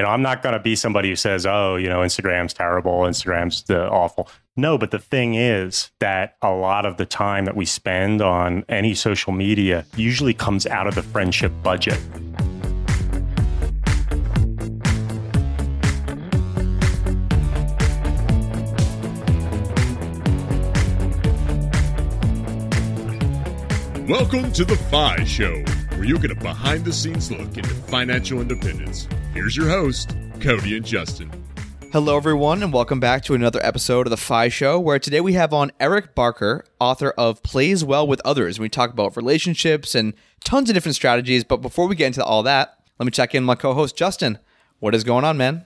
You know, I'm not going to be somebody who says, "Oh, you know, Instagram's terrible, Instagram's the awful." No, but the thing is that a lot of the time that we spend on any social media usually comes out of the friendship budget. Welcome to the FI Show, where you'll get a behind the scenes look into financial independence. Here's your host, Cody and Justin. Hello, everyone, and welcome back to another episode of the FI Show, where today we have on Eric Barker, author of Plays Well with Others. And we talk about relationships and tons of different strategies. But before we get into all that, let me check in my co host, Justin. What is going on, man?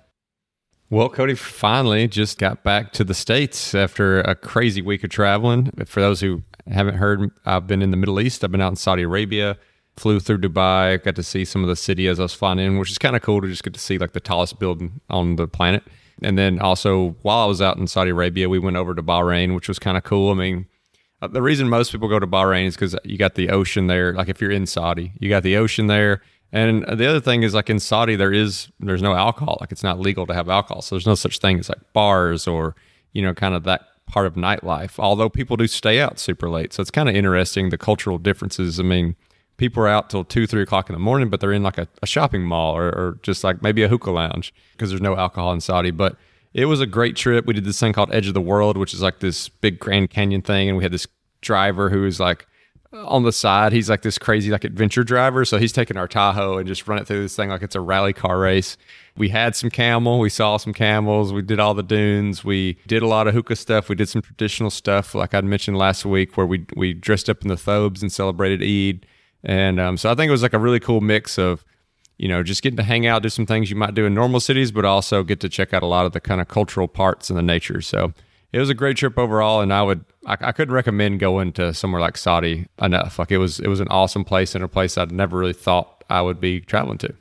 Well, Cody finally just got back to the States after a crazy week of traveling. For those who haven't heard, I've been in the Middle East. I've been out in Saudi Arabia, flew through Dubai, got to see some of the city as I was flying in, which is kind of cool to just get to see like the tallest building on the planet. And then also while I was out in Saudi Arabia, we went over to Bahrain, which was kind of cool. I mean, uh, the reason most people go to Bahrain is because you got the ocean there. Like if you're in Saudi, you got the ocean there. And the other thing is like in Saudi, there is there's no alcohol. Like it's not legal to have alcohol, so there's no such thing as like bars or you know kind of that part of nightlife, although people do stay out super late. So it's kind of interesting the cultural differences. I mean, people are out till two, three o'clock in the morning, but they're in like a, a shopping mall or, or, just like maybe a hookah lounge because there's no alcohol in Saudi. But it was a great trip. We did this thing called Edge of the World, which is like this big Grand Canyon thing. And we had this driver who was like, on the side, he's like this crazy like adventure driver. So he's taking our Tahoe and just run it through this thing like it's a rally car race we had some camel. We saw some camels. We did all the dunes. We did a lot of hookah stuff. We did some traditional stuff, like I mentioned last week, where we we dressed up in the thobes and celebrated Eid. And um, so I think it was like a really cool mix of, you know, just getting to hang out, do some things you might do in normal cities, but also get to check out a lot of the kind of cultural parts and the nature. So it was a great trip overall, and I would I, I couldn't recommend going to somewhere like Saudi enough. Like it was it was an awesome place and a place I'd never really thought I would be traveling to.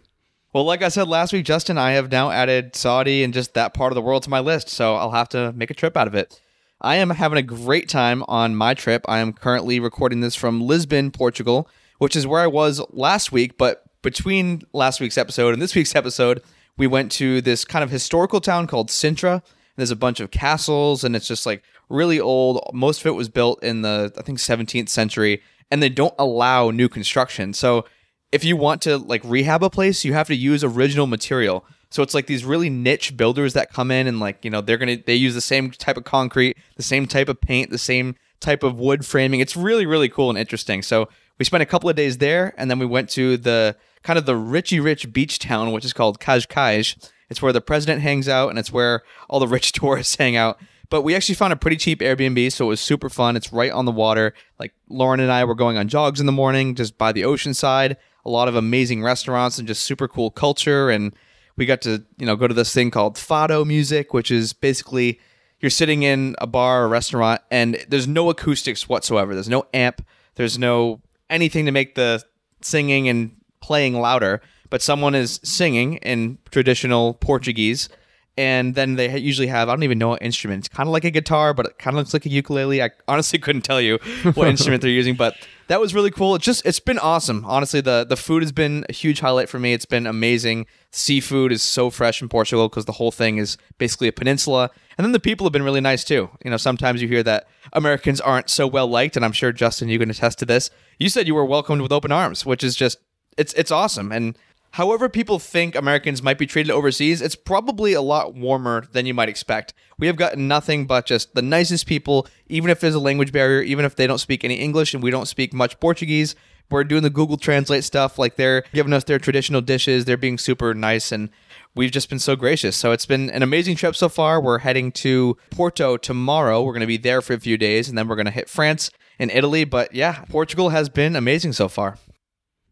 Well, like I said last week, Justin, I have now added Saudi and just that part of the world to my list, so I'll have to make a trip out of it. I am having a great time on my trip. I am currently recording this from Lisbon, Portugal, which is where I was last week, but between last week's episode and this week's episode, we went to this kind of historical town called Sintra. And there's a bunch of castles and it's just like really old. Most of it was built in the I think 17th century and they don't allow new construction. So if you want to like rehab a place, you have to use original material. So it's like these really niche builders that come in and like, you know, they're going to they use the same type of concrete, the same type of paint, the same type of wood framing. It's really really cool and interesting. So we spent a couple of days there and then we went to the kind of the richy rich beach town which is called Cascais. It's where the president hangs out and it's where all the rich tourists hang out. But we actually found a pretty cheap Airbnb, so it was super fun. It's right on the water. Like Lauren and I were going on jogs in the morning just by the ocean side a lot of amazing restaurants and just super cool culture. And we got to, you know, go to this thing called Fado music, which is basically you're sitting in a bar or restaurant and there's no acoustics whatsoever. There's no amp. There's no anything to make the singing and playing louder, but someone is singing in traditional Portuguese and then they usually have I don't even know what instrument. It's kind of like a guitar, but it kind of looks like a ukulele. I honestly couldn't tell you what instrument they're using, but that was really cool. It's just it's been awesome. Honestly, the the food has been a huge highlight for me. It's been amazing. Seafood is so fresh in Portugal because the whole thing is basically a peninsula, and then the people have been really nice too. You know, sometimes you hear that Americans aren't so well liked, and I'm sure Justin, you can attest to this. You said you were welcomed with open arms, which is just it's it's awesome and However, people think Americans might be treated overseas, it's probably a lot warmer than you might expect. We have gotten nothing but just the nicest people, even if there's a language barrier, even if they don't speak any English and we don't speak much Portuguese. We're doing the Google Translate stuff, like they're giving us their traditional dishes. They're being super nice, and we've just been so gracious. So it's been an amazing trip so far. We're heading to Porto tomorrow. We're going to be there for a few days, and then we're going to hit France and Italy. But yeah, Portugal has been amazing so far.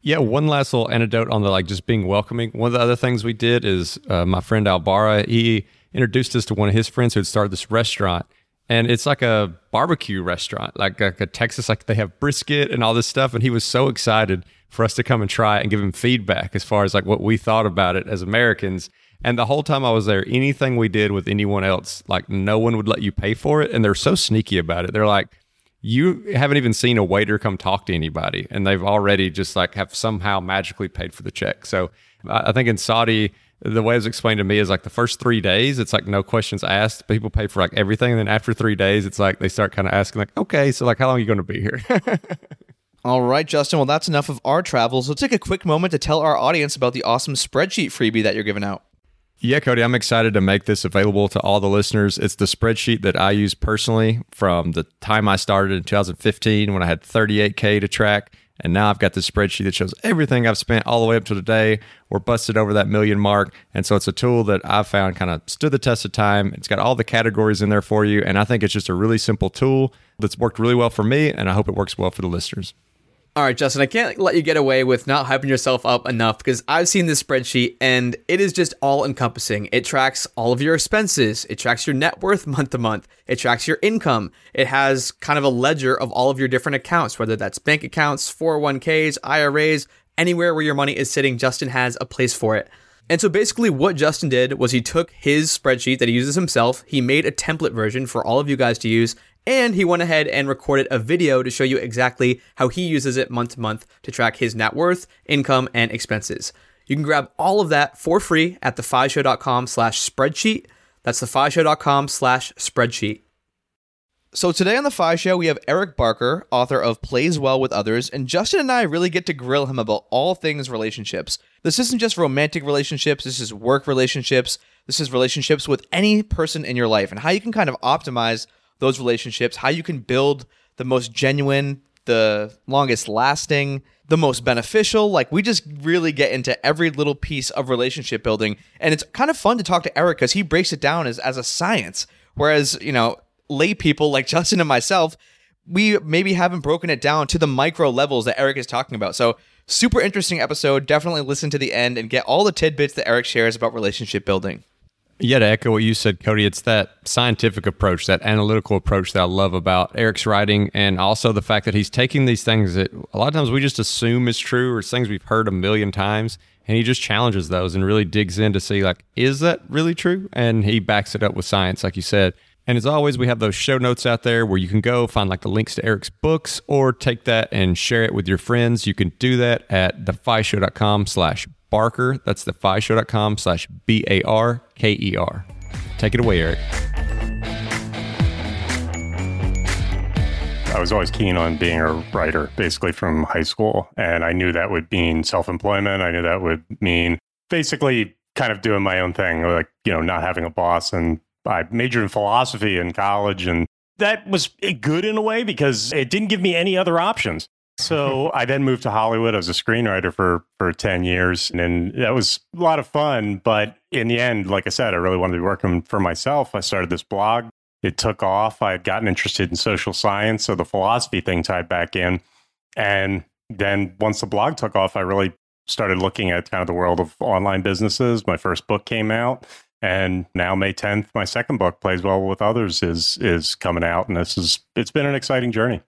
Yeah, one last little anecdote on the like just being welcoming. One of the other things we did is uh, my friend Albara, he introduced us to one of his friends who had started this restaurant. And it's like a barbecue restaurant, like, like a Texas, like they have brisket and all this stuff. And he was so excited for us to come and try it and give him feedback as far as like what we thought about it as Americans. And the whole time I was there, anything we did with anyone else, like no one would let you pay for it. And they're so sneaky about it. They're like, you haven't even seen a waiter come talk to anybody and they've already just like have somehow magically paid for the check so i think in saudi the way it was explained to me is like the first three days, it's like no questions asked. People pay for like everything. And then after three days, it's like they start kind of asking, like, okay, so like how long are you going to be here? All right, Justin. Well, that's enough of our travels. Let's take a quick moment to tell our audience about the awesome spreadsheet freebie that you're giving out. Yeah, Cody, I'm excited to make this available to all the listeners. It's the spreadsheet that I use personally from the time I started in 2015 when I had 38K to track. And now I've got this spreadsheet that shows everything I've spent all the way up to today. We're busted over that million mark. And so it's a tool that I've found kind of stood the test of time. It's got all the categories in there for you. And I think it's just a really simple tool that's worked really well for me. And I hope it works well for the listeners. All right, Justin, I can't let you get away with not hyping yourself up enough because I've seen this spreadsheet and it is just all encompassing. It tracks all of your expenses, it tracks your net worth month to month, it tracks your income. It has kind of a ledger of all of your different accounts, whether that's bank accounts, 401ks, IRAs, anywhere where your money is sitting, Justin has a place for it. And so basically, what Justin did was he took his spreadsheet that he uses himself, he made a template version for all of you guys to use, and he went ahead and recorded a video to show you exactly how he uses it month to month to track his net worth, income, and expenses. You can grab all of that for free at thefishow.com slash spreadsheet. That's thefishow.com slash spreadsheet. So today on the Fi Show, we have Eric Barker, author of Plays Well with Others, and Justin and I really get to grill him about all things relationships. This isn't just romantic relationships, this is work relationships, this is relationships with any person in your life, and how you can kind of optimize those relationships, how you can build the most genuine, the longest lasting, the most beneficial. Like we just really get into every little piece of relationship building. And it's kind of fun to talk to Eric because he breaks it down as, as a science. Whereas, you know, lay people like Justin and myself, we maybe haven't broken it down to the micro levels that Eric is talking about. So super interesting episode. Definitely listen to the end and get all the tidbits that Eric shares about relationship building. Yeah, to echo what you said, Cody, it's that scientific approach, that analytical approach that I love about Eric's writing, and also the fact that he's taking these things that a lot of times we just assume is true or things we've heard a million times, and he just challenges those and really digs in to see, like, is that really true? And he backs it up with science, like you said. And as always, we have those show notes out there where you can go find like the links to Eric's books or take that and share it with your friends. You can do that at thefishow.com slash Barker. That's thefishow.com slash B A R K E R. Take it away, Eric. I was always keen on being a writer, basically from high school. And I knew that would mean self employment. I knew that would mean basically kind of doing my own thing, like, you know, not having a boss. And I majored in philosophy in college. And that was eh, good in a way because it didn't give me any other options. So I then moved to Hollywood. I was a screenwriter for for 10 years and that was a lot of fun, but in the end, like I said, I really wanted to be working for myself. I started this blog. It took off. I had gotten interested in social science, so the philosophy thing tied back in. And then once the blog took off, I really started looking at kind of the world of online businesses. My first book came out and now May 10th, my second book, Plays Well with Others, is is coming out. And this is it's been an exciting journey.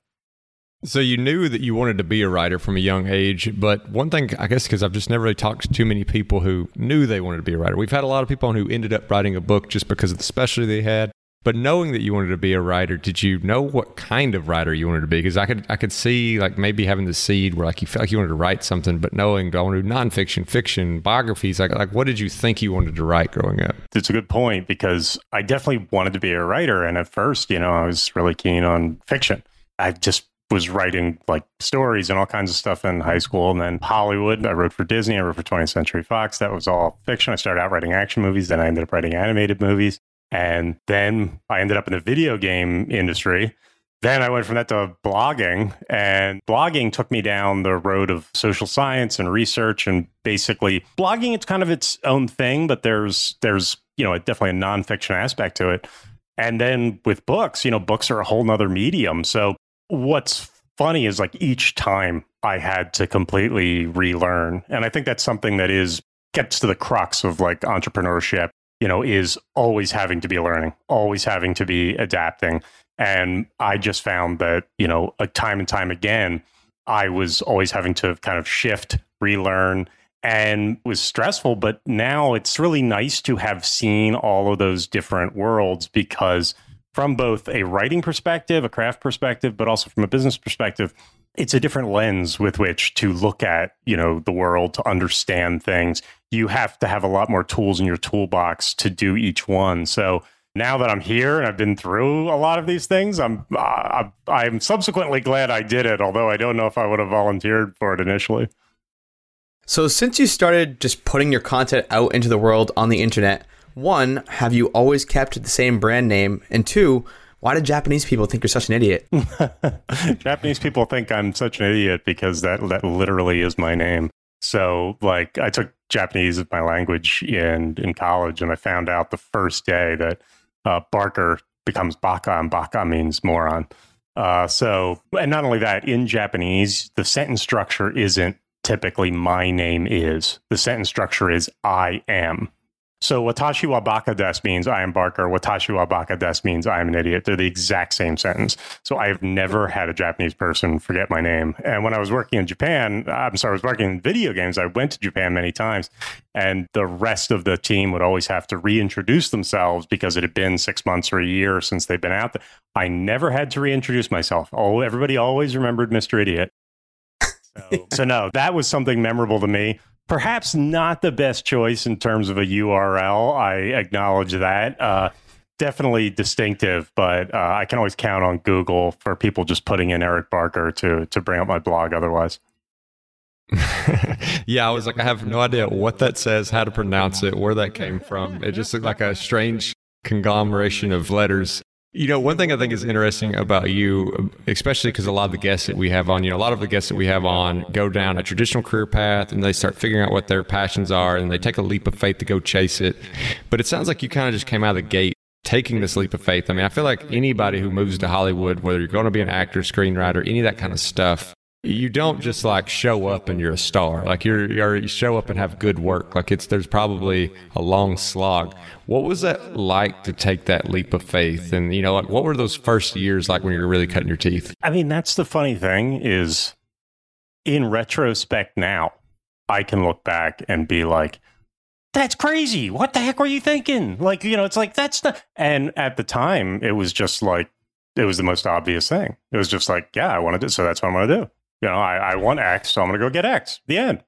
So you knew that you wanted to be a writer from a young age, but one thing I guess because I've just never really talked to too many people who knew they wanted to be a writer. We've had a lot of people who ended up writing a book just because of the specialty they had. But knowing that you wanted to be a writer, did you know what kind of writer you wanted to be? Because I could I could see like maybe having the seed where like you felt like you wanted to write something, but knowing do I want to do nonfiction, fiction, biographies, like like what did you think you wanted to write growing up? It's a good point because I definitely wanted to be a writer, and at first, you know, I was really keen on fiction. I just was writing like stories and all kinds of stuff in high school. And then Hollywood, I wrote for Disney, I wrote for 20th Century Fox. That was all fiction. I started out writing action movies, then I ended up writing animated movies. And then I ended up in the video game industry. Then I went from that to blogging, and blogging took me down the road of social science and research. And basically, blogging it's kind of its own thing, but there's there's you know definitely a nonfiction aspect to it. And then with books, you know, books are a whole nother medium. So what's funny is like each time I had to completely relearn. And I think that's something that is gets to the crux of like entrepreneurship, you know, is always having to be learning, always having to be adapting. And I just found that, you know, a time and time again, I was always having to kind of shift, relearn, and was stressful. But now it's really nice to have seen all of those different worlds because from both a writing perspective, a craft perspective, but also from a business perspective, it's a different lens with which to look at, you know, the world, to understand things. You have to have a lot more tools in your toolbox to do each one. So now that I'm here and I've been through a lot of these things, I'm uh, I'm subsequently glad I did it. Although I don't know if I would have volunteered for it initially. So since you started just putting your content out into the world on the internet, one, have you always kept the same brand name? And two, why do Japanese people think you're such an idiot? Japanese people think I'm such an idiot because that that literally is my name. So like I took Japanese as my language in in college and I found out the first day that uh, Barker becomes Baka, and Baka means moron. Uh, so, and not only that, in Japanese, the sentence structure isn't typically my name is. The sentence structure is I am. So watashi wa baka des means I am Barker. Watashi wa baka des means I am an idiot. They're the exact same sentence. So I've never had a Japanese person forget my name. And when I was working in Japan, I'm sorry, I was working in video games. I went to Japan many times and the rest of the team would always have to reintroduce themselves because it had been six months or a year since they'd been out there. I never had to reintroduce myself. Oh, everybody always remembered Mr. Idiot. So, so no, that was something memorable to me perhaps not the best choice in terms of a URL. I acknowledge that. Uh, definitely distinctive, but uh, I can always count on Google for people just putting in Eric Barker to to bring up my blog. Otherwise. yeah, I was like, I have no idea what that says, how to pronounce it, where that came from. It just looked like a strange conglomeration of letters. You know, one thing I think is interesting about you, especially because a lot of the guests that we have on, you know, a lot of the guests that we have on go down a traditional career path and they start figuring out what their passions are and they take a leap of faith to go chase it. But it sounds like you kind of just came out of the gate taking this leap of faith. I mean, I feel like anybody who moves to Hollywood, whether you're going to be an actor, screenwriter, any of that kind of stuff, you don't just like show up and you're a star. Like you're, you're, you show up and have good work. Like it's there's probably a long slog. What was that like to take that leap of faith? And you know, like what were those first years like when you were really cutting your teeth? I mean, that's the funny thing is, in retrospect now, I can look back and be like, that's crazy. What the heck were you thinking? Like, you know, it's like, that's the. And at the time, it was just like, it was the most obvious thing. It was just like, yeah, I want to do, so that's what I'm going to do you know, I, I want X, so I'm going to go get X. The end.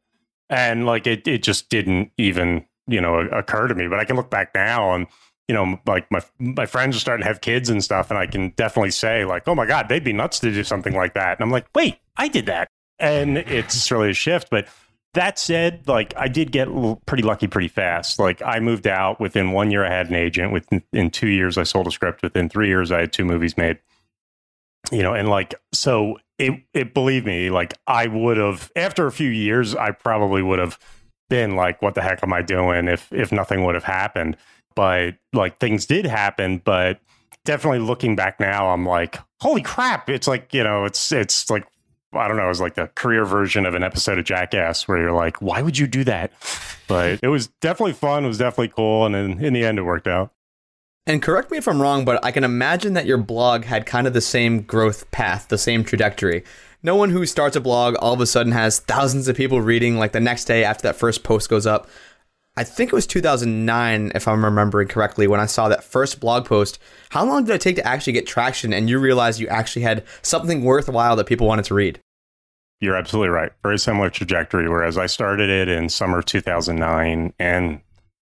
And like it, it just didn't even, you know, occur to me. But I can look back now and, you know, like my my friends are starting to have kids and stuff, and I can definitely say like, oh my god, they'd be nuts to do something like that. And I'm like, wait, I did that, and it's really a shift. But that said, like I did get pretty lucky pretty fast. Like I moved out within one year. I had an agent. Within in two years, I sold a script. Within three years, I had two movies made. You know, and like so, it, it believe me, like I would have after a few years, I probably would have been like, what the heck am I doing if if nothing would have happened? But like things did happen, but definitely looking back now, I'm like, holy crap! It's like you know, it's it's like I don't know, it was like the career version of an episode of Jackass where you're like, why would you do that? But it was definitely fun. It was definitely cool, and in, in the end, it worked out. And correct me if I'm wrong, but I can imagine that your blog had kind of the same growth path, the same trajectory. No one who starts a blog all of a sudden has thousands of people reading like the next day after that first post goes up. I think it was 2009, if I'm remembering correctly, when I saw that first blog post. How long did it take to actually get traction and you realized you actually had something worthwhile that people wanted to read? You're absolutely right. Very similar trajectory. Whereas I started it in summer 2009, and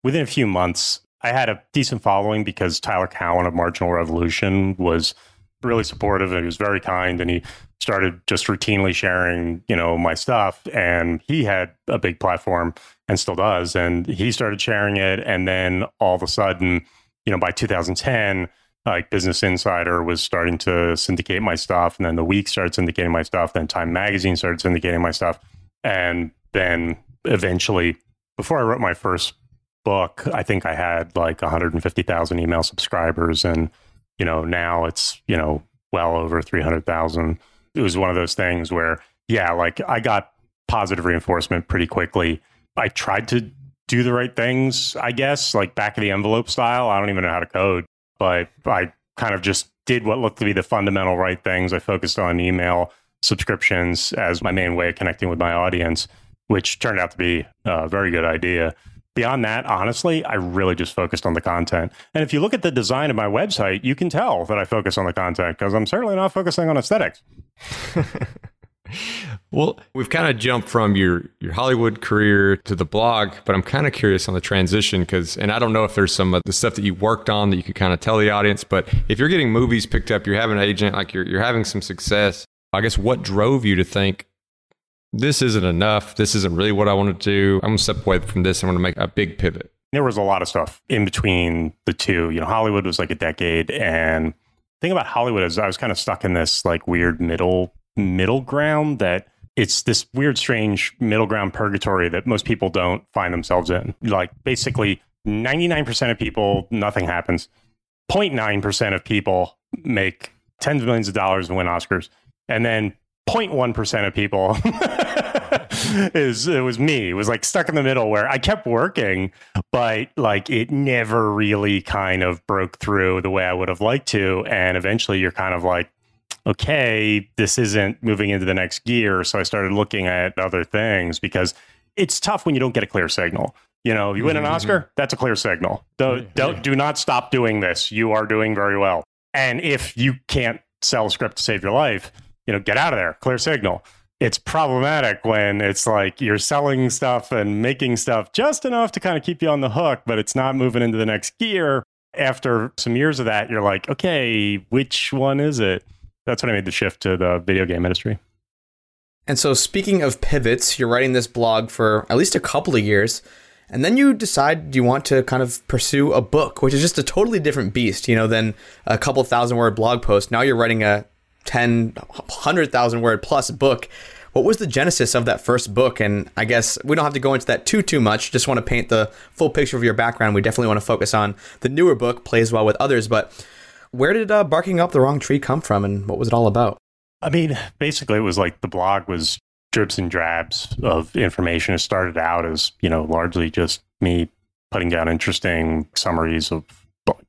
within a few months, I had a decent following because Tyler Cowen of Marginal Revolution was really supportive and he was very kind and he started just routinely sharing, you know, my stuff and he had a big platform and still does. And he started sharing it and then all of a sudden, you know, by 2010 like Business Insider was starting to syndicate my stuff and then The Week started syndicating my stuff then Time Magazine started syndicating my stuff. And then eventually before I wrote my first book, I think I had like 150,000 email subscribers. And, you know, now it's, you know, well over 300,000. It was one of those things where, yeah, like I got positive reinforcement pretty quickly. I tried to do the right things, I guess, like back of the envelope style. I don't even know how to code, but I kind of just did what looked to be the fundamental right things. I focused on email subscriptions as my main way of connecting with my audience, which turned out to be a very good idea beyond that, honestly, I really just focused on the content. And if you look at the design of my website, you can tell that I focus on the content because I'm certainly not focusing on aesthetics. Well, we've kind of jumped from your your Hollywood career to the blog, but I'm kind of curious on the transition because, and I don't know if there's some of the stuff that you worked on that you could kind of tell the audience. But if you're getting movies picked up, you're having an agent, like you're you're having some success. I guess what drove you to think this isn't enough? This isn't really what I want to do. I'm going to step away from this. I'm going to make a big pivot. There was a lot of stuff in between the two. You know, Hollywood was like a decade, and thing about Hollywood is I was kind of stuck in this like weird middle middle ground that it's this weird, strange middle ground purgatory that most people don't find themselves in. Like basically 99% of people, nothing happens. 0.9% of people make tens of millions of dollars and win Oscars. And then 0.1% of people is it was me. It was like stuck in the middle where I kept working, but like it never really kind of broke through the way I would have liked to. And eventually you're kind of like, okay, this isn't moving into the next gear. So I started looking at other things because it's tough when you don't get a clear signal. You know, you win an mm-hmm, mm-hmm. Oscar, that's a clear signal. Don't, don't do not stop doing this. You are doing very well. And if you can't sell a script to save your life, you know, get out of there. Clear signal. It's problematic when it's like you're selling stuff and making stuff just enough to kind of keep you on the hook, but it's not moving into the next gear. After some years of that, you're like, okay, which one is it? that's when I made the shift to the video game industry. And so, speaking of pivots, you're writing this blog for at least a couple of years, and then you decide you want to kind of pursue a book, which is just a totally different beast, you know, than a couple thousand word blog post. Now you're writing a 10, 100,000 word plus book. What was the genesis of that first book? And I guess we don't have to go into that too too much. Just want to paint the full picture of your background. We definitely want to focus on the newer book, plays well with others, but where did uh, barking up the wrong tree come from, and what was it all about? I mean, basically, it was like the blog was drips and drabs of information. It started out as you know largely just me putting down interesting summaries of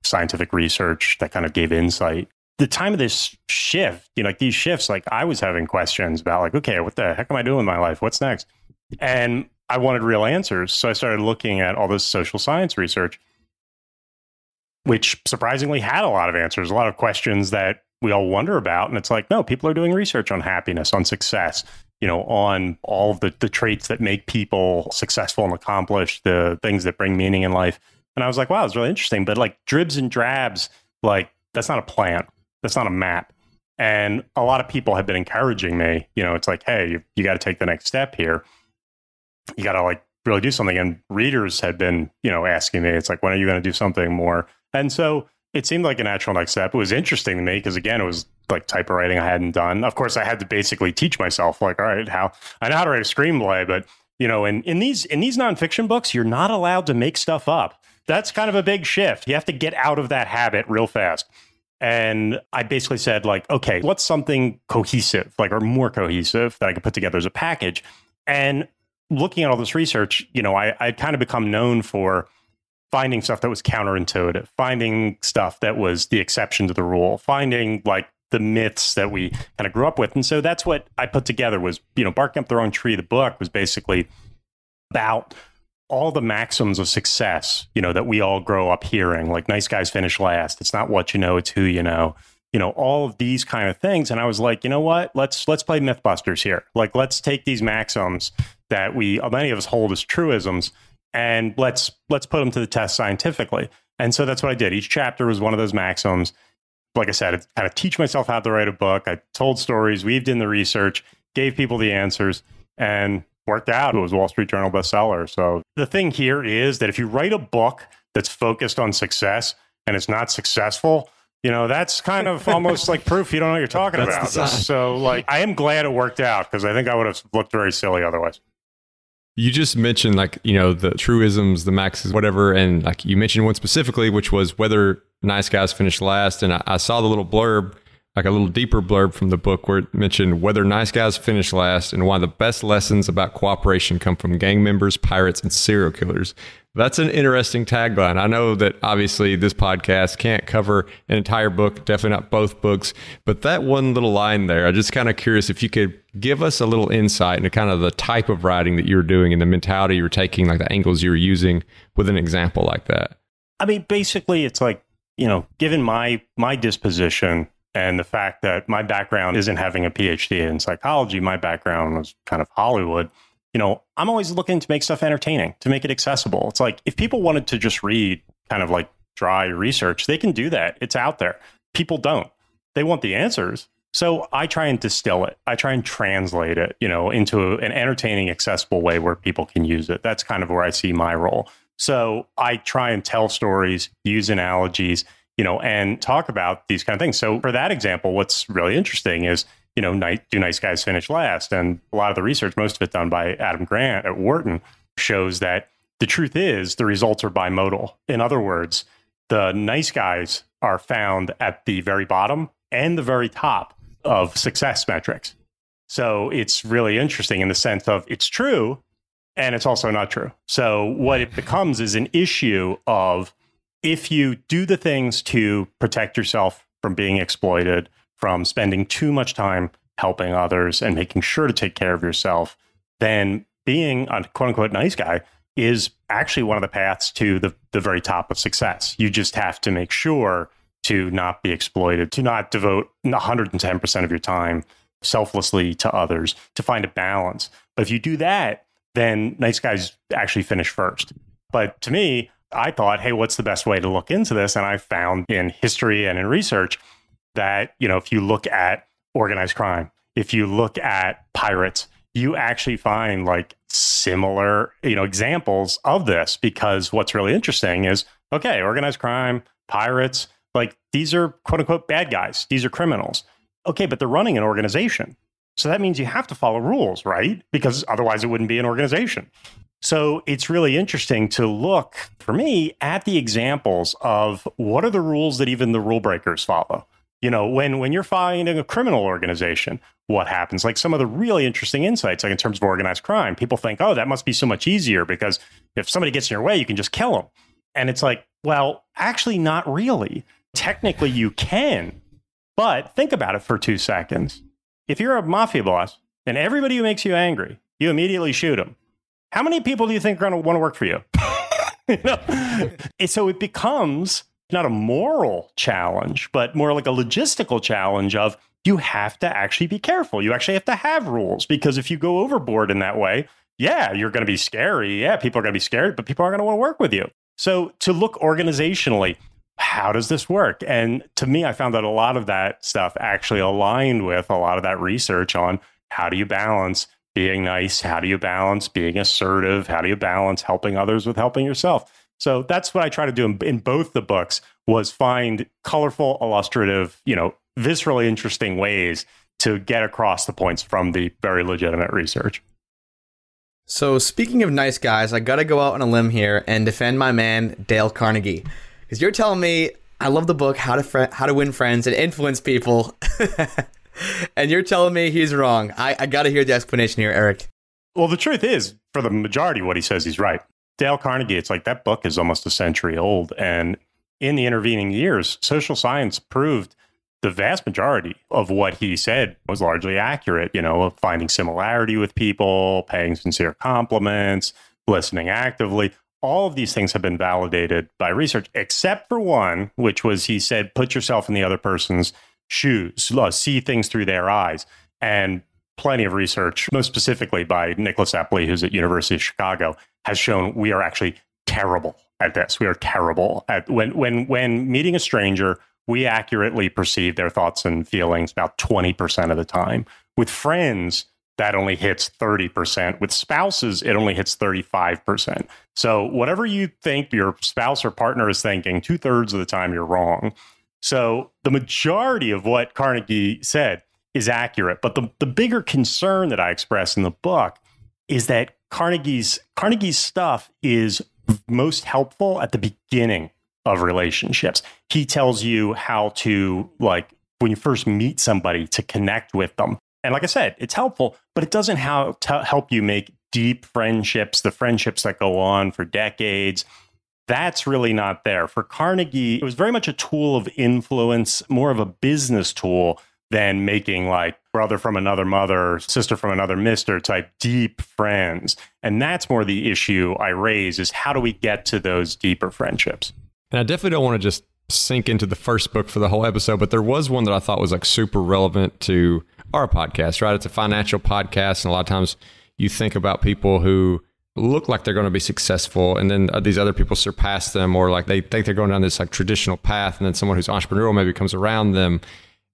scientific research that kind of gave insight. The time of this shift, you know, like these shifts, like I was having questions about, like, okay, what the heck am I doing in my life? What's next? And I wanted real answers. So I started looking at all this social science research which surprisingly had a lot of answers, a lot of questions that we all wonder about. And it's like, no, people are doing research on happiness, on success, you know, on all of the, the traits that make people successful and accomplished, the things that bring meaning in life. And I was like, wow, it's really interesting. But like dribs and drabs, like that's not a plan. That's not a map. And a lot of people have been encouraging me, you know, it's like, hey, you, you got to take the next step here. You got to like really do something. And readers had been, you know, asking me, it's like, when are you going to do something more and so it seemed like a natural next step. It was interesting to me because again, it was like type of writing I hadn't done. Of course, I had to basically teach myself, like, all right, how I know how to write a screenplay, but you know, in, in these in these nonfiction books, you're not allowed to make stuff up. That's kind of a big shift. You have to get out of that habit real fast. And I basically said, like, okay, what's something cohesive, like or more cohesive that I could put together as a package? And looking at all this research, you know, I I'd kind of become known for finding stuff that was counterintuitive, finding stuff that was the exception to the rule, finding like the myths that we kind of grew up with. And so that's what I put together was, you know, Barking Up the Wrong Tree, the book was basically about all the maxims of success, you know, that we all grow up hearing, like nice guys finish last. It's not what you know, it's who you know. You know, all of these kind of things. And I was like, you know what? Let's let's play Mythbusters here. Like let's take these maxims that we uh, many of us hold as truisms and let's let's put them to the test scientifically. And so that's what I did. Each chapter was one of those maxims. Like I said, it's kind of teach myself how to write a book. I told stories, weaved in the research, gave people the answers, and worked out. It was Wall Street Journal bestseller. So the thing here is that if you write a book that's focused on success and it's not successful, you know, that's kind of almost like proof you don't know what you're talking about. So like I am glad it worked out because I think I would have looked very silly otherwise. You just mentioned like, you know, the truisms, the maxes, whatever. And like you mentioned one specifically, which was whether nice guys finish last. And I, I, saw the little blurb, like a little deeper blurb from the book where it mentioned whether nice guys finish last and why the best lessons about cooperation come from gang members, pirates, and serial killers. That's an interesting tagline. I know that obviously this podcast can't cover an entire book, definitely not both books, but that one little line there, I'm just kind of curious if you could give us a little insight into kind of the type of writing that you're doing and the mentality you're taking, like the angles you're using with an example like that. I mean, basically, it's like, you know, given my my disposition And the fact that my background isn't having a PhD in psychology, my background was kind of Hollywood. You know, I'm always looking to make stuff entertaining, to make it accessible. It's like if people wanted to just read kind of like dry research, they can do that. It's out there. People don't. They want the answers. So I try and distill it. I try and translate it, you know, into an entertaining, accessible way where people can use it. That's kind of where I see my role. So I try and tell stories, use analogies, you know, and talk about these kind of things. So for that example, what's really interesting is, you know, night, do nice guys finish last? And a lot of the research, most of it done by Adam Grant at Wharton, shows that the truth is the results are bimodal. In other words, the nice guys are found at the very bottom and the very top of success metrics. So it's really interesting in the sense of it's true and it's also not true. So what it becomes is an issue of if you do the things to protect yourself from being exploited, from spending too much time helping others and making sure to take care of yourself, then being a quote unquote nice guy is actually one of the paths to the, the very top of success. You just have to make sure to not be exploited, to not devote 110% of your time selflessly to others, to find a balance. But if you do that, then nice guys actually finish first. But to me, I thought, hey, what's the best way to look into this? And I found in history and in research that, you know, if you look at organized crime, if you look at pirates, you actually find like similar, you know, examples of this because what's really interesting is okay, organized crime, pirates, like these are quote unquote bad guys. These are criminals. Okay, but they're running an organization. So that means you have to follow rules, right? Because otherwise it wouldn't be an organization. So it's really interesting to look for me at the examples of what are the rules that even the rule breakers follow. You know, when when you're finding a criminal organization, what happens? Like some of the really interesting insights, like in terms of organized crime, people think, oh, that must be so much easier because if somebody gets in your way, you can just kill them. And it's like, well, actually, not really. Technically, you can, but think about it for two seconds. If you're a mafia boss and everybody who makes you angry, you immediately shoot them. How many people do you think are going to want to work for you? you know? so it becomes not a moral challenge, but more like a logistical challenge of you have to actually be careful. You actually have to have rules because if you go overboard in that way, yeah, you're going to be scary. Yeah, people are going to be scared, but people aren't going to want to work with you. So to look organizationally, how does this work? And to me, I found that a lot of that stuff actually aligned with a lot of that research on how do you balance being nice? How do you balance being assertive? How do you balance helping others with helping yourself? So that's what I try to do in, in both the books was find colorful, illustrative, you know, viscerally interesting ways to get across the points from the very legitimate research. So, speaking of nice guys, I got to go out on a limb here and defend my man Dale Carnegie, because you're telling me I love the book How to Fri- How to Win Friends and Influence People, and you're telling me he's wrong. I, I got to hear the explanation here, Eric. Well, the truth is, for the majority, what he says, he's right. Dale Carnegie, it's like that book is almost a century old. And in the intervening years, social science proved the vast majority of what he said was largely accurate, you know, finding similarity with people, paying sincere compliments, listening actively. All of these things have been validated by research, except for one, which was he said, put yourself in the other person's shoes, see things through their eyes. And plenty of research, most specifically by Nicholas Epley, who's at University of Chicago, has shown we are actually terrible at this. We are terrible at when when when meeting a stranger, we accurately perceive their thoughts and feelings about 20% of the time. With friends, that only hits 30%. With spouses, it only hits 35%. So, whatever you think your spouse or partner is thinking, two thirds of the time you're wrong. So, the majority of what Carnegie said is accurate. But the, the bigger concern that I express in the book is that Carnegie's Carnegie's stuff is most helpful at the beginning of relationships. He tells you how to like when you first meet somebody to connect with them. And like I said, it's helpful, but it doesn't how help you make deep friendships, the friendships that go on for decades. That's really not there. For Carnegie, it was very much a tool of influence, more of a business tool than making like brother from another mother, sister from another mister type deep friends. And that's more the issue I raise is how do we get to those deeper friendships? And I definitely don't want to just sink into the first book for the whole episode, but there was one that I thought was like super relevant to our podcast, right? It's a financial podcast. And a lot of times you think about people who look like they're going to be successful and then these other people surpass them or like they think they're going down this like traditional path and then someone who's entrepreneurial maybe comes around them.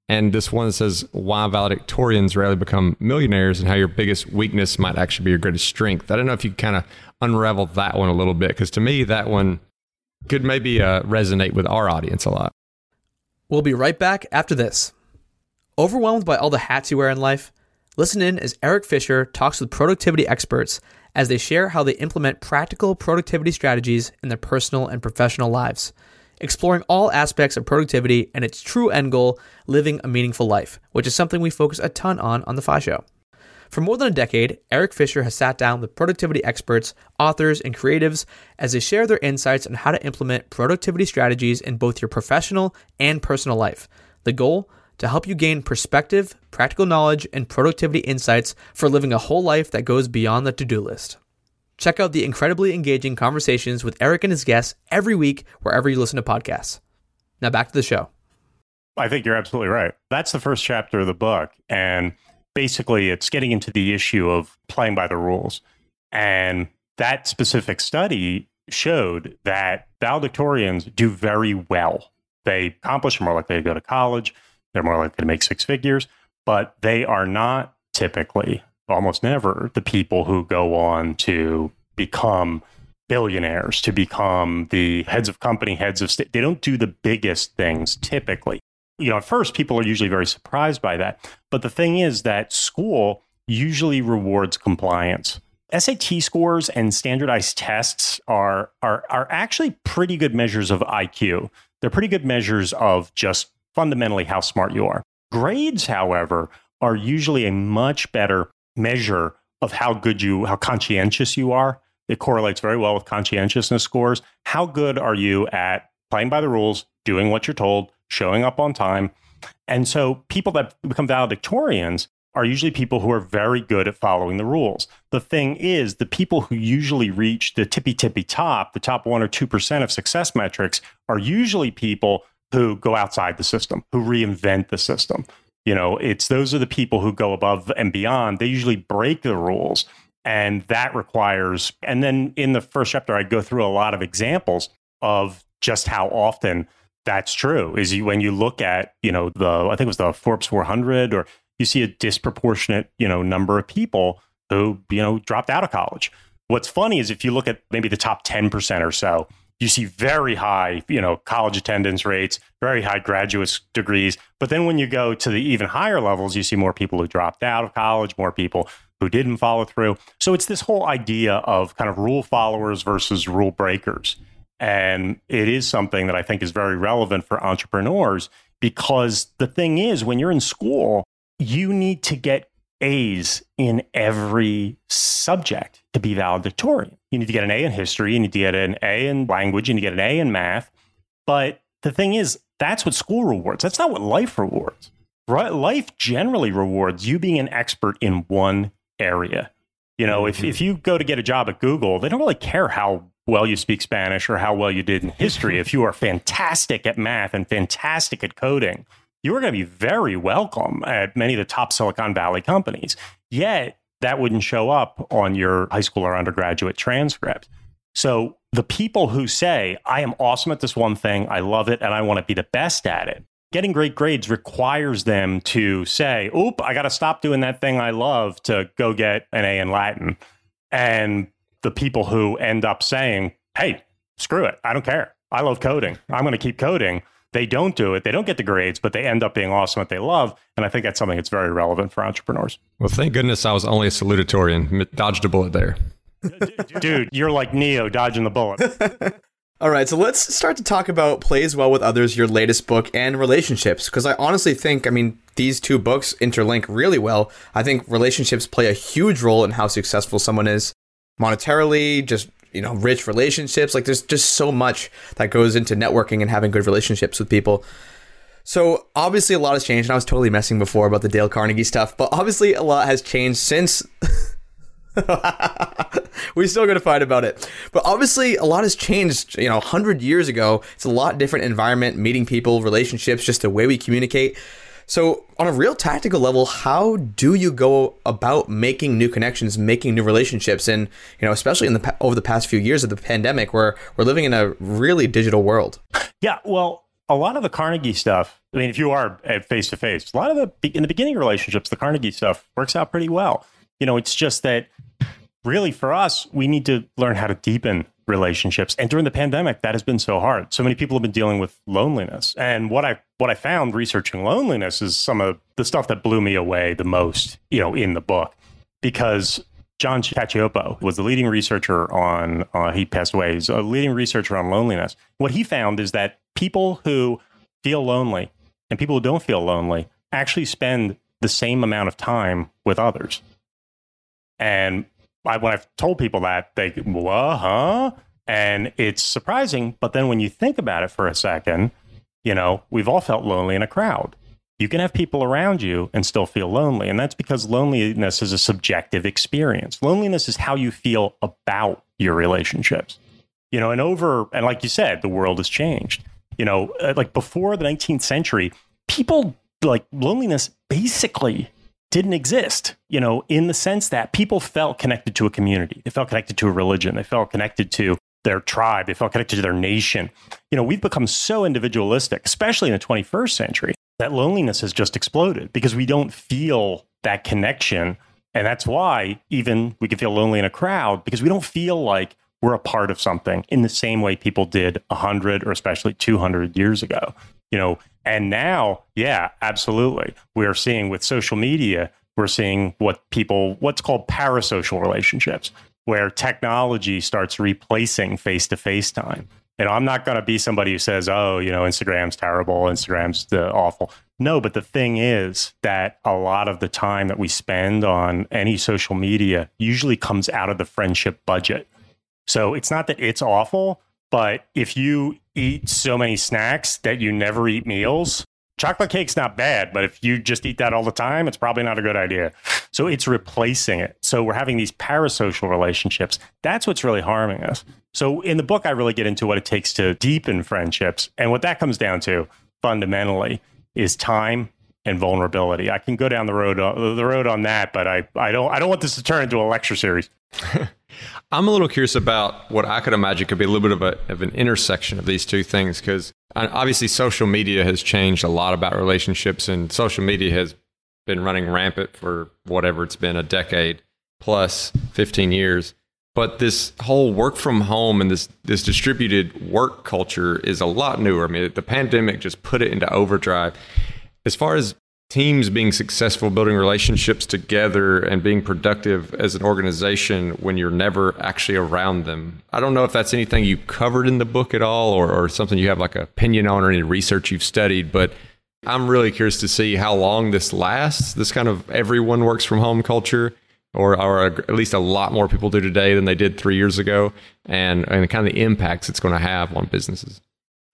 And this one says why valedictorians rarely become millionaires and how your biggest weakness might actually be your greatest strength. I don't know if you kind of unravel that one a little bit because to me that one could maybe uh, resonate with our audience a lot. We'll be right back after this. Overwhelmed by all the hats you wear in life listen in as erik fisher talks with productivity experts as they share how they implement practical productivity strategies in their personal and professional lives, exploring all aspects of productivity and its true end goal, living a meaningful life, which is something we focus a ton on on the FI Show. For more than a decade, Erik Fisher has sat down with productivity experts, authors, and creatives as they share their insights on how to implement productivity strategies in both your professional and personal life. The goal? To help you gain perspective, practical knowledge, and productivity insights for living a whole life that goes beyond the to do list. Check out the incredibly engaging conversations with Erik and his guests every week wherever you listen to podcasts. Now back to the show. I think you're absolutely right. That's the first chapter of the book. And basically, it's getting into the issue of playing by the rules. And that specific study showed that valedictorians do very well. They accomplish more like they go to college they're more likely to make six figures, but they are not typically, almost never, the people who go on to become billionaires, to become the heads of company, heads of state. They don't do the biggest things typically. You know, at first, people are usually very surprised by that. But the thing is that school usually rewards compliance. SAT scores and standardized tests are, are, are actually pretty good measures of IQ. They're pretty good measures of just fundamentally how smart you are. Grades, however, are usually a much better measure of how good you, how conscientious you are. It correlates very well with conscientiousness scores. How good are you at playing by the rules, doing what you're told, showing up on time? And so people that become valedictorians are usually people who are very good at following the rules. The thing is, the people who usually reach the tippy tippy top, the top one or 2% of success metrics, are usually people who go outside the system, who reinvent the system. You know, it's those are the people who go above and beyond. They usually break the rules. And that requires, and then in the first chapter, I go through a lot of examples of just how often that's true. Is you, when you look at, you know, the, I think it was the Forbes 400, or you see a disproportionate, you know, number of people who, you know, dropped out of college. What's funny is if you look at maybe the top 10% or so, you see very high, you know, college attendance rates, very high graduate degrees. But then when you go to the even higher levels, you see more people who dropped out of college, more people who didn't follow through. So it's this whole idea of kind of rule followers versus rule breakers. And it is something that I think is very relevant for entrepreneurs because the thing is, when you're in school, you need to get A's in every subject to be valedictorian. You need to get an A in history, you need to get an A in language, you need to get an A in math. But the thing is, that's what school rewards. That's not what life rewards. Right? Life generally rewards you being an expert in one area. You know, if, if mm-hmm. you go to get a job at Google, they don't really care how well you speak Spanish or how well you did in history. if you are fantastic at math and fantastic at coding, you are going to be very welcome at many of the top Silicon Valley companies. Yet that wouldn't show up on your high school or undergraduate transcript. So the people who say, I am awesome at this one thing, I love it, and I want to be the best at it, getting great grades requires them to say, Oop, I got to stop doing that thing I love to go get an A in Latin. And the people who end up saying, Hey, screw it, I don't care. I love coding. I'm going to keep coding they don't do it. They don't get the grades, but they end up being awesome at what they love. And I think that's something that's very relevant for entrepreneurs. Well, thank goodness I was only a salutatorian. Dodged a bullet there. Dude, you're like Neo dodging the bullet. All right, so let's start to talk about Plays Well with Others, your latest book, and relationships. Because I honestly think, I mean, these two books interlink really well. I think relationships play a huge role in how successful someone is monetarily, just you know rich relationships like there's just so much that goes into networking and having good relationships with people so obviously a lot has changed and i was totally messing before about the dale carnegie stuff but obviously a lot has changed since We're still to fight about it. But obviously, a lot has changed. You know, 100 years ago, it's a lot different environment, meeting people, relationships, just the way we communicate. So, on a real tactical level, how do you go about making new connections, making new relationships, and you know, especially in the over the past few years of the pandemic, where we're living in a really digital world? Yeah, well, a lot of the Carnegie stuff. I mean, if you are face to face, a lot of the in the beginning relationships, the Carnegie stuff works out pretty well. You know, it's just that really for us, we need to learn how to deepen relationships. And during the pandemic, that has been so hard. So many people have been dealing with loneliness. And what I what I found researching loneliness is some of the stuff that blew me away the most, you know, in the book. Because John Cacioppo was the leading researcher on, uh, he passed away, he's a leading researcher on loneliness. What he found is that people who feel lonely and people who don't feel lonely actually spend the same amount of time with others. And I, when I've told people that, they, well, huh? And it's surprising. But then when you think about it for a second, you know, we've all felt lonely in a crowd. You can have people around you and still feel lonely. And that's because loneliness is a subjective experience. Loneliness is how you feel about your relationships. You know, and over, and like you said, the world has changed. You know, uh, like before the 19th century, people like loneliness basically didn't exist, you know, in the sense that people felt connected to a community. They felt connected to a religion. They felt connected to their tribe. They felt connected to their nation. You know, we've become so individualistic, especially in the 21st century, that loneliness has just exploded because we don't feel that connection. And that's why even we can feel lonely in a crowd because we don't feel like we're a part of something in the same way people did 100 or especially 200 years ago. You know, and now, yeah, absolutely. We're seeing with social media, we're seeing what people, what's called parasocial relationships, where technology starts replacing face to face time. Know, I'm not going to be somebody who says, oh, you know, Instagram's terrible, Instagram's the awful. No, but the thing is that a lot of the time that we spend on any social media usually comes out of the friendship budget. So it's not that it's awful, but if you eat so many snacks that you never eat meals, chocolate cake's not bad, but if you just eat that all the time, it's probably not a good idea. So it's replacing it. So we're having these parasocial relationships. That's what's really harming us. So in the book, I really get into what it takes to deepen friendships. And what that comes down to fundamentally is time and vulnerability. I can go down the road uh, the road on that, but I, I don't I don't want this to turn into a lecture series. I'm a little curious about what I could imagine could be a little bit of, a, of an intersection of these two things because uh, obviously social media has changed a lot about relationships, and social media has been running rampant for whatever it's been a decade plus 15 years. But this whole work from home and this this distributed work culture is a lot newer. I mean, the pandemic just put it into overdrive. As far as teams being successful, building relationships together, and being productive as an organization when you're never actually around them. I don't know if that's anything you covered in the book at all or, or something you have like an opinion on or any research you've studied, but I'm really curious to see how long this lasts, this kind of everyone works from home culture. Or, or at least a lot more people do today than they did three years ago, and, and kind of the impacts it's going to have on businesses.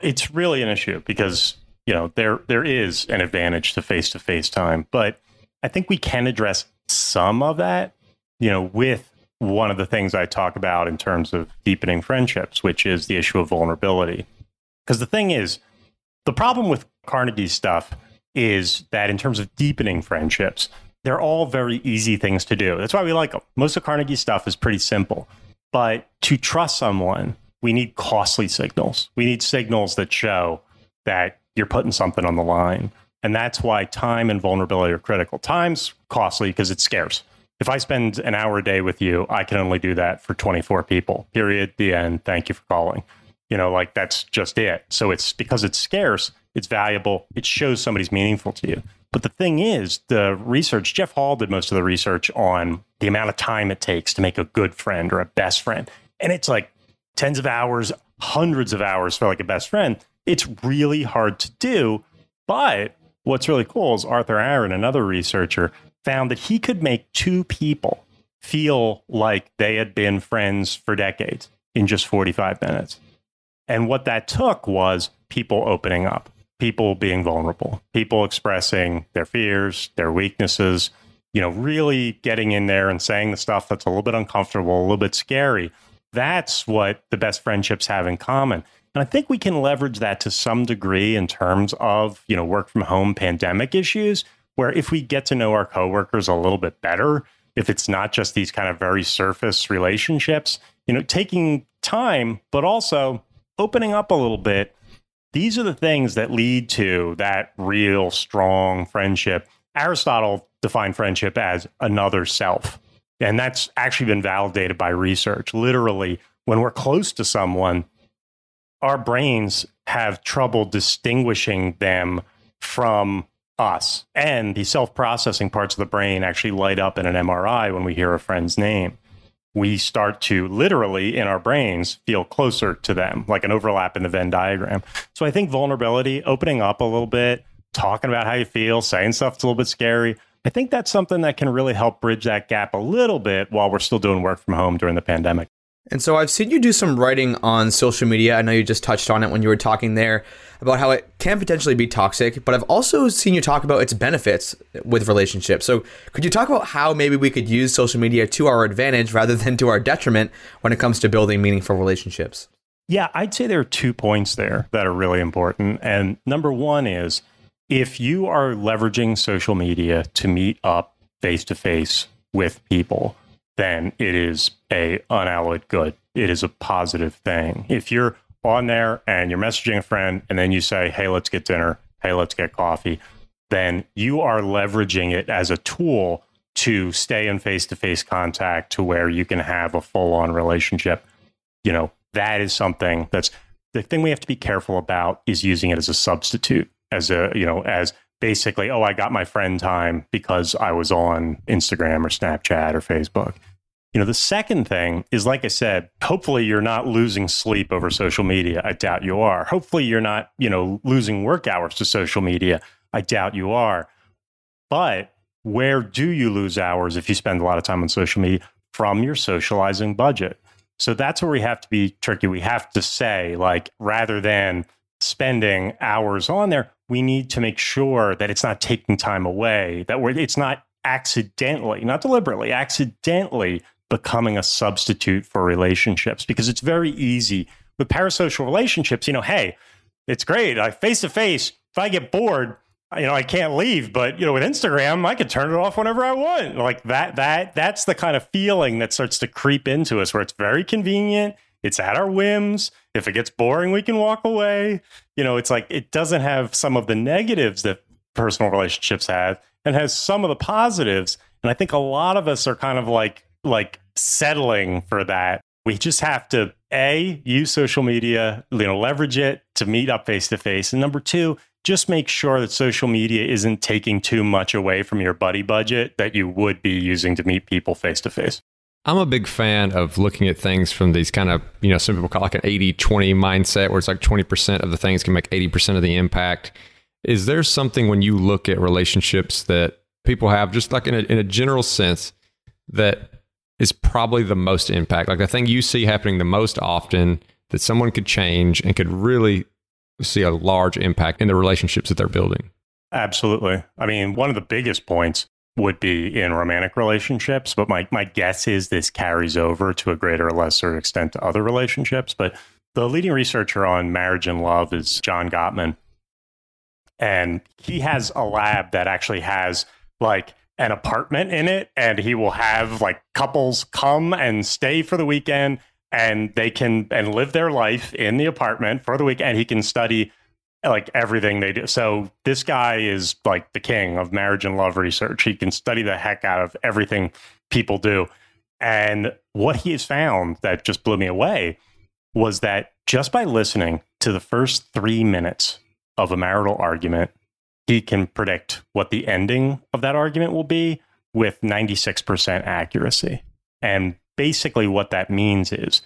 It's really an issue because you know there there is an advantage to face to face time. But i think we can address some of that you know with one of the things i talk about in terms of deepening friendships which is the issue of vulnerability. Because the thing is the problem with Carnegie stuff is that in terms of deepening friendships they're all very easy things to do. That's why we like them most of carnegie's stuff is pretty simple. But to trust someone we need costly signals. We need signals that show that you're putting something on the line. And that's why time and vulnerability are critical. Time's costly because it's scarce. If I spend an hour a day with you, I can only do that for 24 people. Period. The end. Thank you for calling. You know, like that's just it. So it's because it's scarce, it's valuable, it shows somebody's meaningful to you. But the thing is, the research, Jeff Hall did most of the research on the amount of time it takes to make a good friend or a best friend. And it's like tens of hours, hundreds of hours for like a best friend. It's really hard to do. But what's really cool is Arthur Aron, another researcher, found that he could make two people feel like they had been friends for decades in just 45 minutes. And what that took was people opening up, people being vulnerable, people expressing their fears, their weaknesses, you know, really getting in there and saying the stuff that's a little bit uncomfortable, a little bit scary. That's what the best friendships have in common. And I think we can leverage that to some degree in terms of, you know, work from home pandemic issues, where if we get to know our coworkers a little bit better, if it's not just these kind of very surface relationships, you know, taking time, but also opening up a little bit. These are the things that lead to that real strong friendship. Aristotle defined friendship as another self. And that's actually been validated by research. Literally, when we're close to someone, our brains have trouble distinguishing them from us. And the self processing parts of the brain actually light up in an MRI when we hear a friend's name. We start to literally in our brains feel closer to them, like an overlap in the Venn diagram. So I think vulnerability, opening up a little bit, talking about how you feel, saying stuff that's a little bit scary. I think that's something that can really help bridge that gap a little bit while we're still doing work from home during the pandemic. And so I've seen you do some writing on social media. I know you just touched on it when you were talking there about how it can potentially be toxic, but I've also seen you talk about its benefits with relationships. So could you talk about how maybe we could use social media to our advantage rather than to our detriment when it comes to building meaningful relationships? Yeah, I'd say there are two points there that are really important. And number one is if you are leveraging social media to meet up face to face with people, then it is a unalloyed good. It is a positive thing. If you're on there and you're messaging a friend and then you say, "Hey, let's get dinner. Hey, let's get coffee," then you are leveraging it as a tool to stay in face-to-face contact to where you can have a full-on relationship. You know, that is something that's the thing we have to be careful about is using it as a substitute as a, you know, as basically, oh, I got my friend time because I was on Instagram or Snapchat or Facebook. You know, the second thing is, like I said, hopefully you're not losing sleep over social media. I doubt you are. Hopefully you're not, you know, losing work hours to social media. I doubt you are. But where do you lose hours if you spend a lot of time on social media? From your socializing budget. So that's where we have to be tricky. We have to say, like, rather than spending hours on there, we need to make sure that it's not taking time away, that it's not accidentally, not deliberately, accidentally becoming a substitute for relationships because it's very easy with parasocial relationships. You know, hey, it's great. I face to face, if I get bored, you know, I can't leave. But you know, with Instagram, I could turn it off whenever I want. Like that, that, that's the kind of feeling that starts to creep into us, where it's very convenient. It's at our whims. If it gets boring, we can walk away. You know, it's like it doesn't have some of the negatives that personal relationships have and has some of the positives. And I think a lot of us are kind of like like settling for that. We just have to a use social media, you know, leverage it to meet up face to face, and number two, just make sure that social media isn't taking too much away from your buddy budget that you would be using to meet people face to face. I'm a big fan of looking at things from these kind of, you know, some people call it like an 80 20 mindset where it's like 20% of the things can make 80% of the impact. Is there something when you look at relationships that people have, just like in a, in a general sense, that is probably the most impact. Like the thing you see happening the most often that someone could change and could really see a large impact in the relationships that they're building. Absolutely. I mean, one of the biggest points would be in romantic relationships, but my, my guess is this carries over to a greater or lesser extent to other relationships. But the leading researcher on marriage and love is John Gottman. And he has a lab that actually has like an apartment in it and he will have like couples come and stay for the weekend and they can and live their life in the apartment for the weekend he can study like everything they do. So this guy is like the king of marriage and love research. He can study the heck out of everything people do. And what he has found that just blew me away was that just by listening to the first three minutes of a marital argument he can predict what the ending of that argument will be with 96% accuracy. And basically, what that means is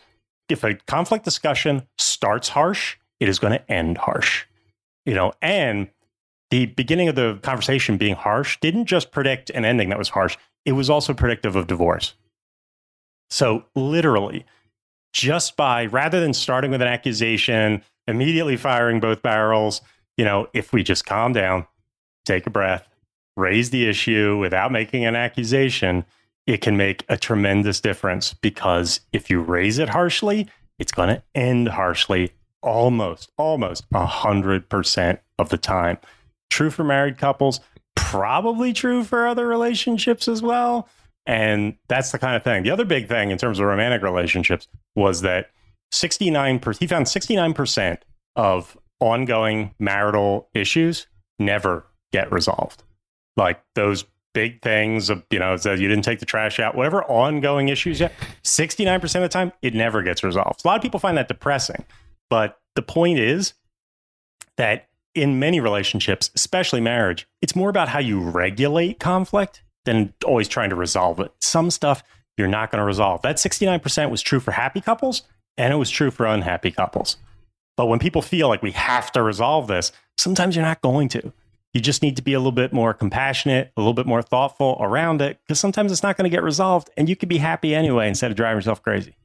if a conflict discussion starts harsh, it is going to end harsh. You know, and the beginning of the conversation being harsh didn't just predict an ending that was harsh, it was also predictive of divorce. So, literally, just by rather than starting with an accusation, immediately firing both barrels, you know, if we just calm down, take a breath, raise the issue without making an accusation, it can make a tremendous difference because if you raise it harshly, it's going to end harshly almost, almost 100% of the time. True for married couples, probably true for other relationships as well. And that's the kind of thing. The other big thing in terms of romantic relationships was that 69%, he found 69% of ongoing marital issues never get resolved. Like those big things of, you know, that you didn't take the trash out, whatever ongoing issues yet, 69% of the time, it never gets resolved. A lot of people find that depressing. But the point is that in many relationships, especially marriage, it's more about how you regulate conflict than always trying to resolve it. Some stuff you're not going to resolve. That 69% was true for happy couples and it was true for unhappy couples. But when people feel like we have to resolve this, sometimes you're not going to. You just need to be a little bit more compassionate, a little bit more thoughtful around it, because sometimes it's not going to get resolved and you could be happy anyway instead of driving yourself crazy.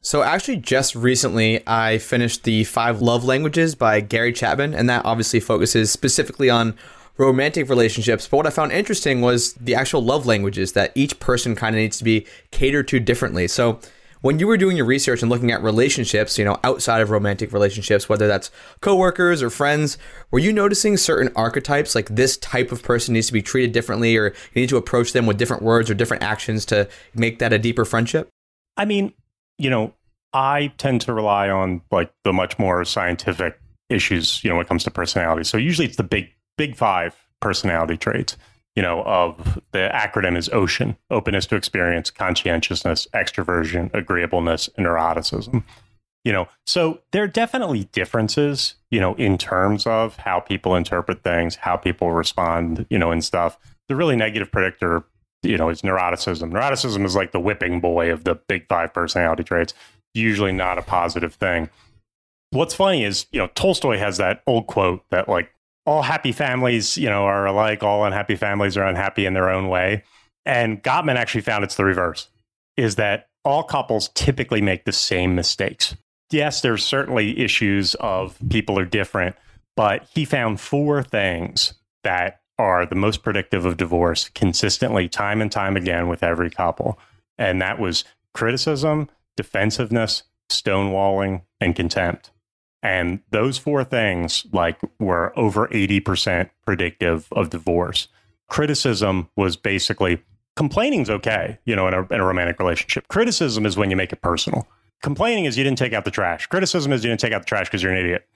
So, actually, just recently, I finished The Five Love Languages by Gary Chapman, and that obviously focuses specifically on romantic relationships. But what I found interesting was the actual love languages that each person kind of needs to be catered to differently. So, when you were doing your research and looking at relationships, you know, outside of romantic relationships, whether that's coworkers or friends, were you noticing certain archetypes like this type of person needs to be treated differently or you need to approach them with different words or different actions to make that a deeper friendship? I mean, you know, I tend to rely on like the much more scientific issues, you know, when it comes to personality. So usually it's the big big 5 personality traits you know, of the acronym is OCEAN openness to experience, conscientiousness, extroversion, agreeableness, and neuroticism. You know, so there are definitely differences, you know, in terms of how people interpret things, how people respond, you know, and stuff. The really negative predictor, you know, is neuroticism. Neuroticism is like the whipping boy of the big five personality traits, usually not a positive thing. What's funny is, you know, Tolstoy has that old quote that like all happy families, you know, are alike. All unhappy families are unhappy in their own way. And Gottman actually found it's the reverse, is that all couples typically make the same mistakes. Yes, there's certainly issues of people are different, but he found four things that are the most predictive of divorce consistently, time and time again, with every couple. And that was criticism, defensiveness, stonewalling, and contempt. And those four things like were over 80% predictive of divorce. Criticism was basically complaining's okay, you know, in a, in a romantic relationship. Criticism is when you make it personal. Complaining is you didn't take out the trash. Criticism is you didn't take out the trash because you're an idiot.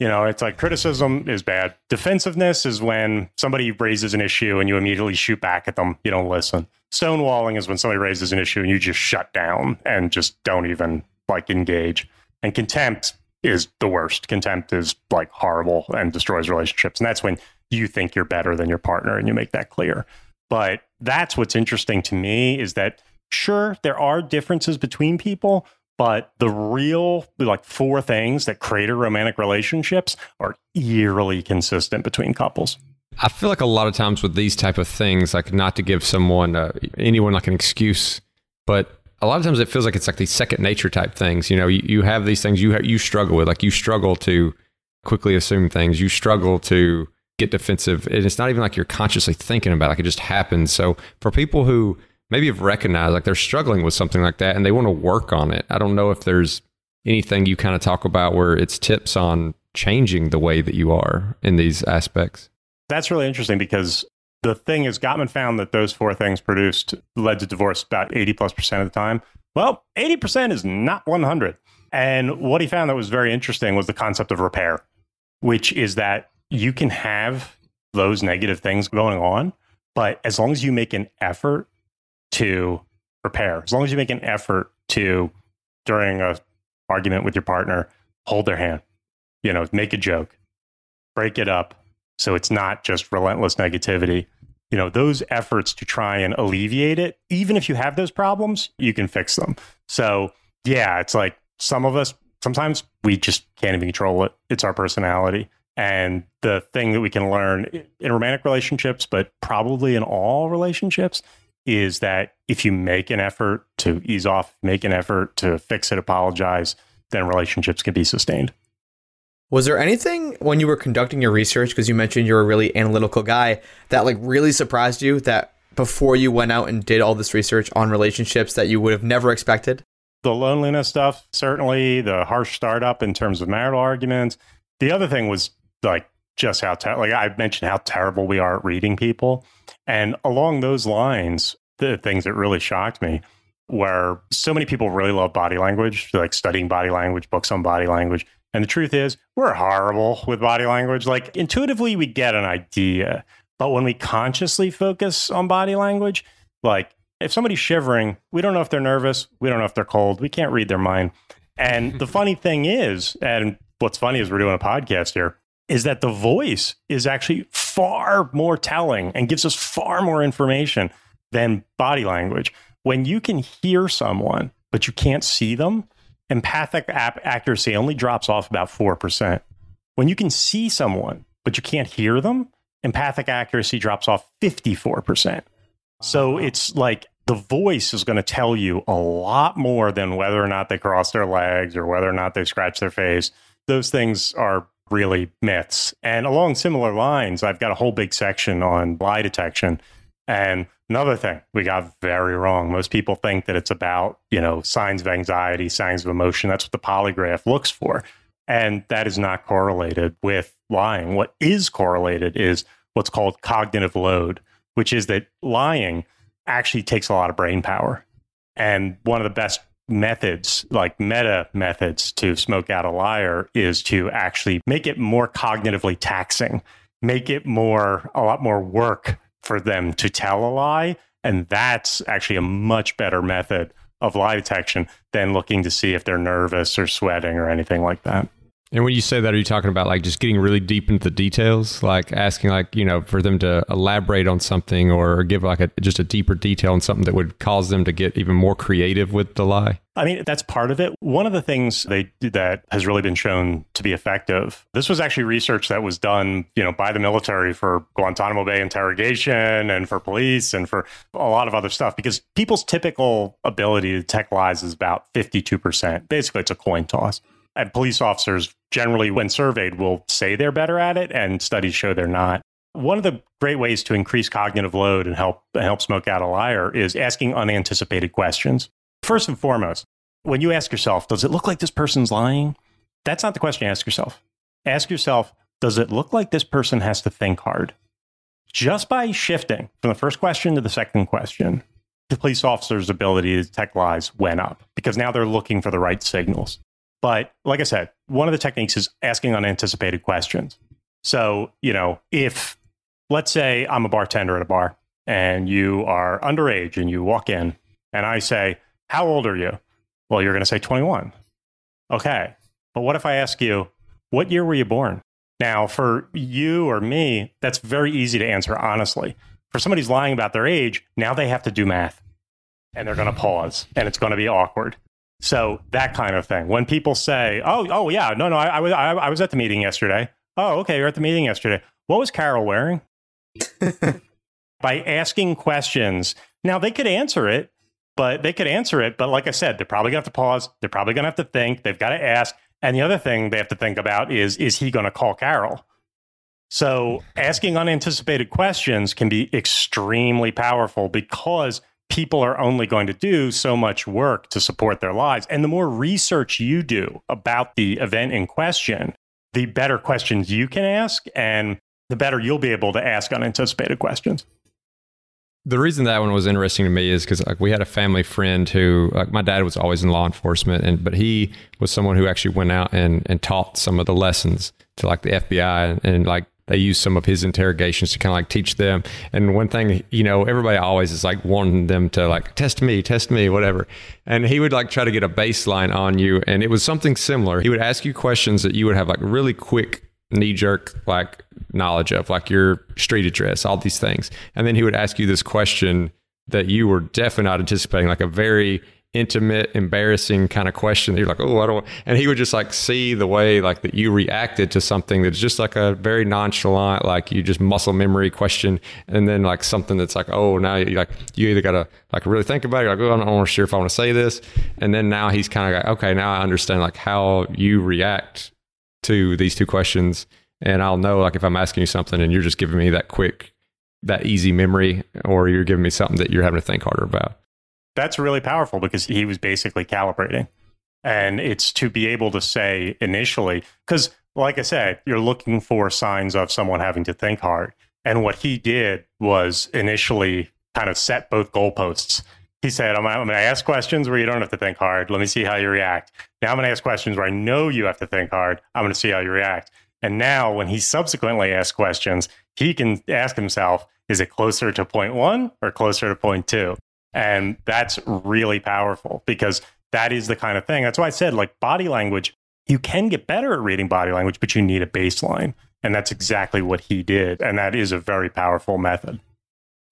You know, it's like criticism is bad. Defensiveness is when somebody raises an issue and you immediately shoot back at them. You don't listen. Stonewalling is when somebody raises an issue and you just shut down and just don't even like engage. And contempt is the worst. Contempt is like horrible and destroys relationships. And that's when you think you're better than your partner and you make that clear. But that's what's interesting to me is that sure, there are differences between people, but the real like four things that create romantic relationships are eerily consistent between couples. I feel like a lot of times with these type of things, like not to give someone, uh, anyone like an excuse, but a lot of times it feels like it's like these second nature type things. You know, you, you have these things you ha- you struggle with, like you struggle to quickly assume things, you struggle to get defensive, and it's not even like you're consciously thinking about. It, like it just happens. So for people who maybe have recognized like they're struggling with something like that and they want to work on it, I don't know if there's anything you kind of talk about where it's tips on changing the way that you are in these aspects. That's really interesting because the thing is, Gottman found that those four things produced led to divorce about 80 plus percent of the time. Well, 80% is not 100. And what he found that was very interesting was the concept of repair, which is that you can have those negative things going on, but as long as you make an effort to repair, as long as you make an effort to, during a argument with your partner, hold their hand, you know, make a joke, break it up, so it's not just relentless negativity. You know, those efforts to try and alleviate it, even if you have those problems, you can fix them. So, yeah, it's like some of us, sometimes we just can't even control it. It's our personality. And the thing that we can learn in romantic relationships, but probably in all relationships, is that if you make an effort to ease off, make an effort to fix it, apologize, then relationships can be sustained. Was there anything when you were conducting your research, because you mentioned you're a really analytical guy, that like really surprised you that before you went out and did all this research on relationships that you would have never expected? The loneliness stuff, certainly, the harsh startup in terms of marital arguments. The other thing was like just how, ter- like I mentioned, how terrible we are at reading people. And along those lines, the things that really shocked me where so many people really love body language, like studying body language, books on body language. And the truth is, we're horrible with body language. Like intuitively, we get an idea. But when we consciously focus on body language, like if somebody's shivering, we don't know if they're nervous. We don't know if they're cold. We can't read their mind. And the funny thing is, and what's funny is we're doing a podcast here, is that the voice is actually far more telling and gives us far more information than body language when you can hear someone, but you can't see them, empathic ap- accuracy only drops off about 4%. When you can see someone, but you can't hear them, empathic accuracy drops off 54%. So it's like the voice is going to tell you a lot more than whether or not they cross their legs or whether or not they scratch their face. Those things are really myths. And along similar lines, I've got a whole big section on lie detection. And Another thing we got very wrong. Most people think that it's about, you know, signs of anxiety, signs of emotion. That's what the polygraph looks for. And that is not correlated with lying. What is correlated is what's called cognitive load, which is that lying actually takes a lot of brain power. And one of the best methods, like meta methods to smoke out a liar, is to actually make it more cognitively taxing, make it more, a lot more work for them to tell a lie. And that's actually a much better method of lie detection than looking to see if they're nervous or sweating or anything like that. And when you say that, are you talking about like just getting really deep into the details, like asking like you know for them to elaborate on something or give like a just a deeper detail on something that would cause them to get even more creative with the lie? I mean, that's part of it. One of the things they that has really been shown to be effective. This was actually research that was done, you know, by the military for Guantanamo Bay interrogation and for police and for a lot of other stuff because people's typical ability to detect lies is about 52%. Basically, it's a coin toss. And police officers generally, when surveyed, will say they're better at it, and studies show they're not. One of the great ways to increase cognitive load and help help smoke out a liar is asking unanticipated questions. First and foremost, when you ask yourself, does it look like this person's lying? That's not the question you ask yourself. Ask yourself, does it look like this person has to think hard? Just by shifting from the first question to the second question, the police officer's ability to detect lies went up because now they're looking for the right signals. But like I said, one of the techniques is asking unanticipated questions. So, you know, if let's say I'm a bartender at a bar and you are underage and you walk in and I say, How old are you? Well, you're going to say 21. Okay. But what if I ask you, What year were you born? Now, for you or me, that's very easy to answer honestly. For somebody who's lying about their age, now they have to do math and they're going to pause and it's going to be awkward. So that kind of thing. When people say, "Oh, oh yeah, no, no, I, I was I, I was at the meeting yesterday." Oh, okay, you're at the meeting yesterday. What was Carol wearing? By asking questions, now they could answer it, but they could answer it. But like I said, they're probably gonna have to pause. They're probably gonna have to think. They've got to ask. And the other thing they have to think about is, is he going to call Carol? So asking unanticipated questions can be extremely powerful because people are only going to do so much work to support their lives. And the more research you do about the event in question, the better questions you can ask and the better you'll be able to ask unanticipated questions. The reason that one was interesting to me is because like we had a family friend who like my dad was always in law enforcement and but he was someone who actually went out and, and taught some of the lessons to like the FBI and, and like they use some of his interrogations to kind of like teach them. And one thing, you know, everybody always is like wanting them to like test me, test me, whatever. And he would like try to get a baseline on you. And it was something similar. He would ask you questions that you would have like really quick knee jerk like knowledge of, like your street address, all these things. And then he would ask you this question that you were definitely not anticipating, like a very intimate, embarrassing kind of question. You're like, oh, I don't. And he would just like see the way like that you reacted to something that's just like a very nonchalant, like you just muscle memory question, and then like something that's like, oh, now you like you either gotta like really think about it. Like, oh, I'm not sure if I want to say this, and then now he's kind of like, okay, now I understand like how you react to these two questions, and I'll know like if I'm asking you something and you're just giving me that quick, that easy memory, or you're giving me something that you're having to think harder about. That's really powerful because he was basically calibrating. And it's to be able to say initially, because like I said, you're looking for signs of someone having to think hard. And what he did was initially kind of set both goalposts. He said, I'm, I'm going to ask questions where you don't have to think hard. Let me see how you react. Now I'm going to ask questions where I know you have to think hard. I'm going to see how you react. And now when he subsequently asks questions, he can ask himself, is it closer to point one or closer to point two? And that's really powerful because that is the kind of thing. That's why I said, like, body language, you can get better at reading body language, but you need a baseline. And that's exactly what he did. And that is a very powerful method.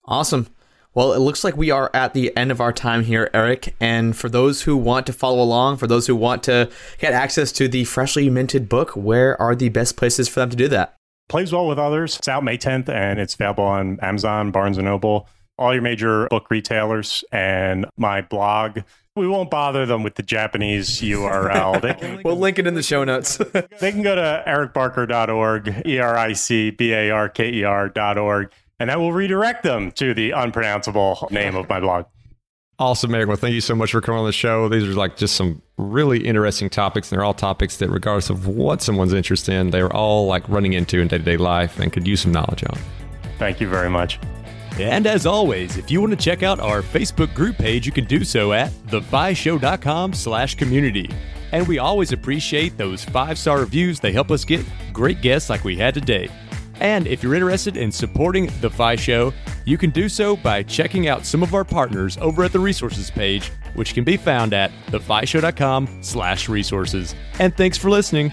Awesome. Well, it looks like we are at the end of our time here, Eric. And for those who want to follow along, for those who want to get access to the freshly minted book, where are the best places for them to do that? Plays well with others. It's out May 10th and it's available on Amazon, Barnes and Noble, all your major book retailers, and my blog. We won't bother them with the Japanese URL. They We'll link it in the show notes. they can go to ericbarker.org, E R I C B A R K E R.org, and that will redirect them to the unpronounceable name of my blog. Awesome, Eric. Well, thank you so much for coming on the show. These are like just some really interesting topics, and they're all topics that, regardless of what someone's interested in, they're all like running into in day to day life and could use some knowledge on. Thank you very much. And as always, if you want to check out our Facebook group page, you can do so at thefishow.com slash community. And we always appreciate those five-star reviews. They help us get great guests like we had today. And if you're interested in supporting The Fi Show, you can do so by checking out some of our partners over at the resources page, which can be found at thefishow.com slash resources. And thanks for listening.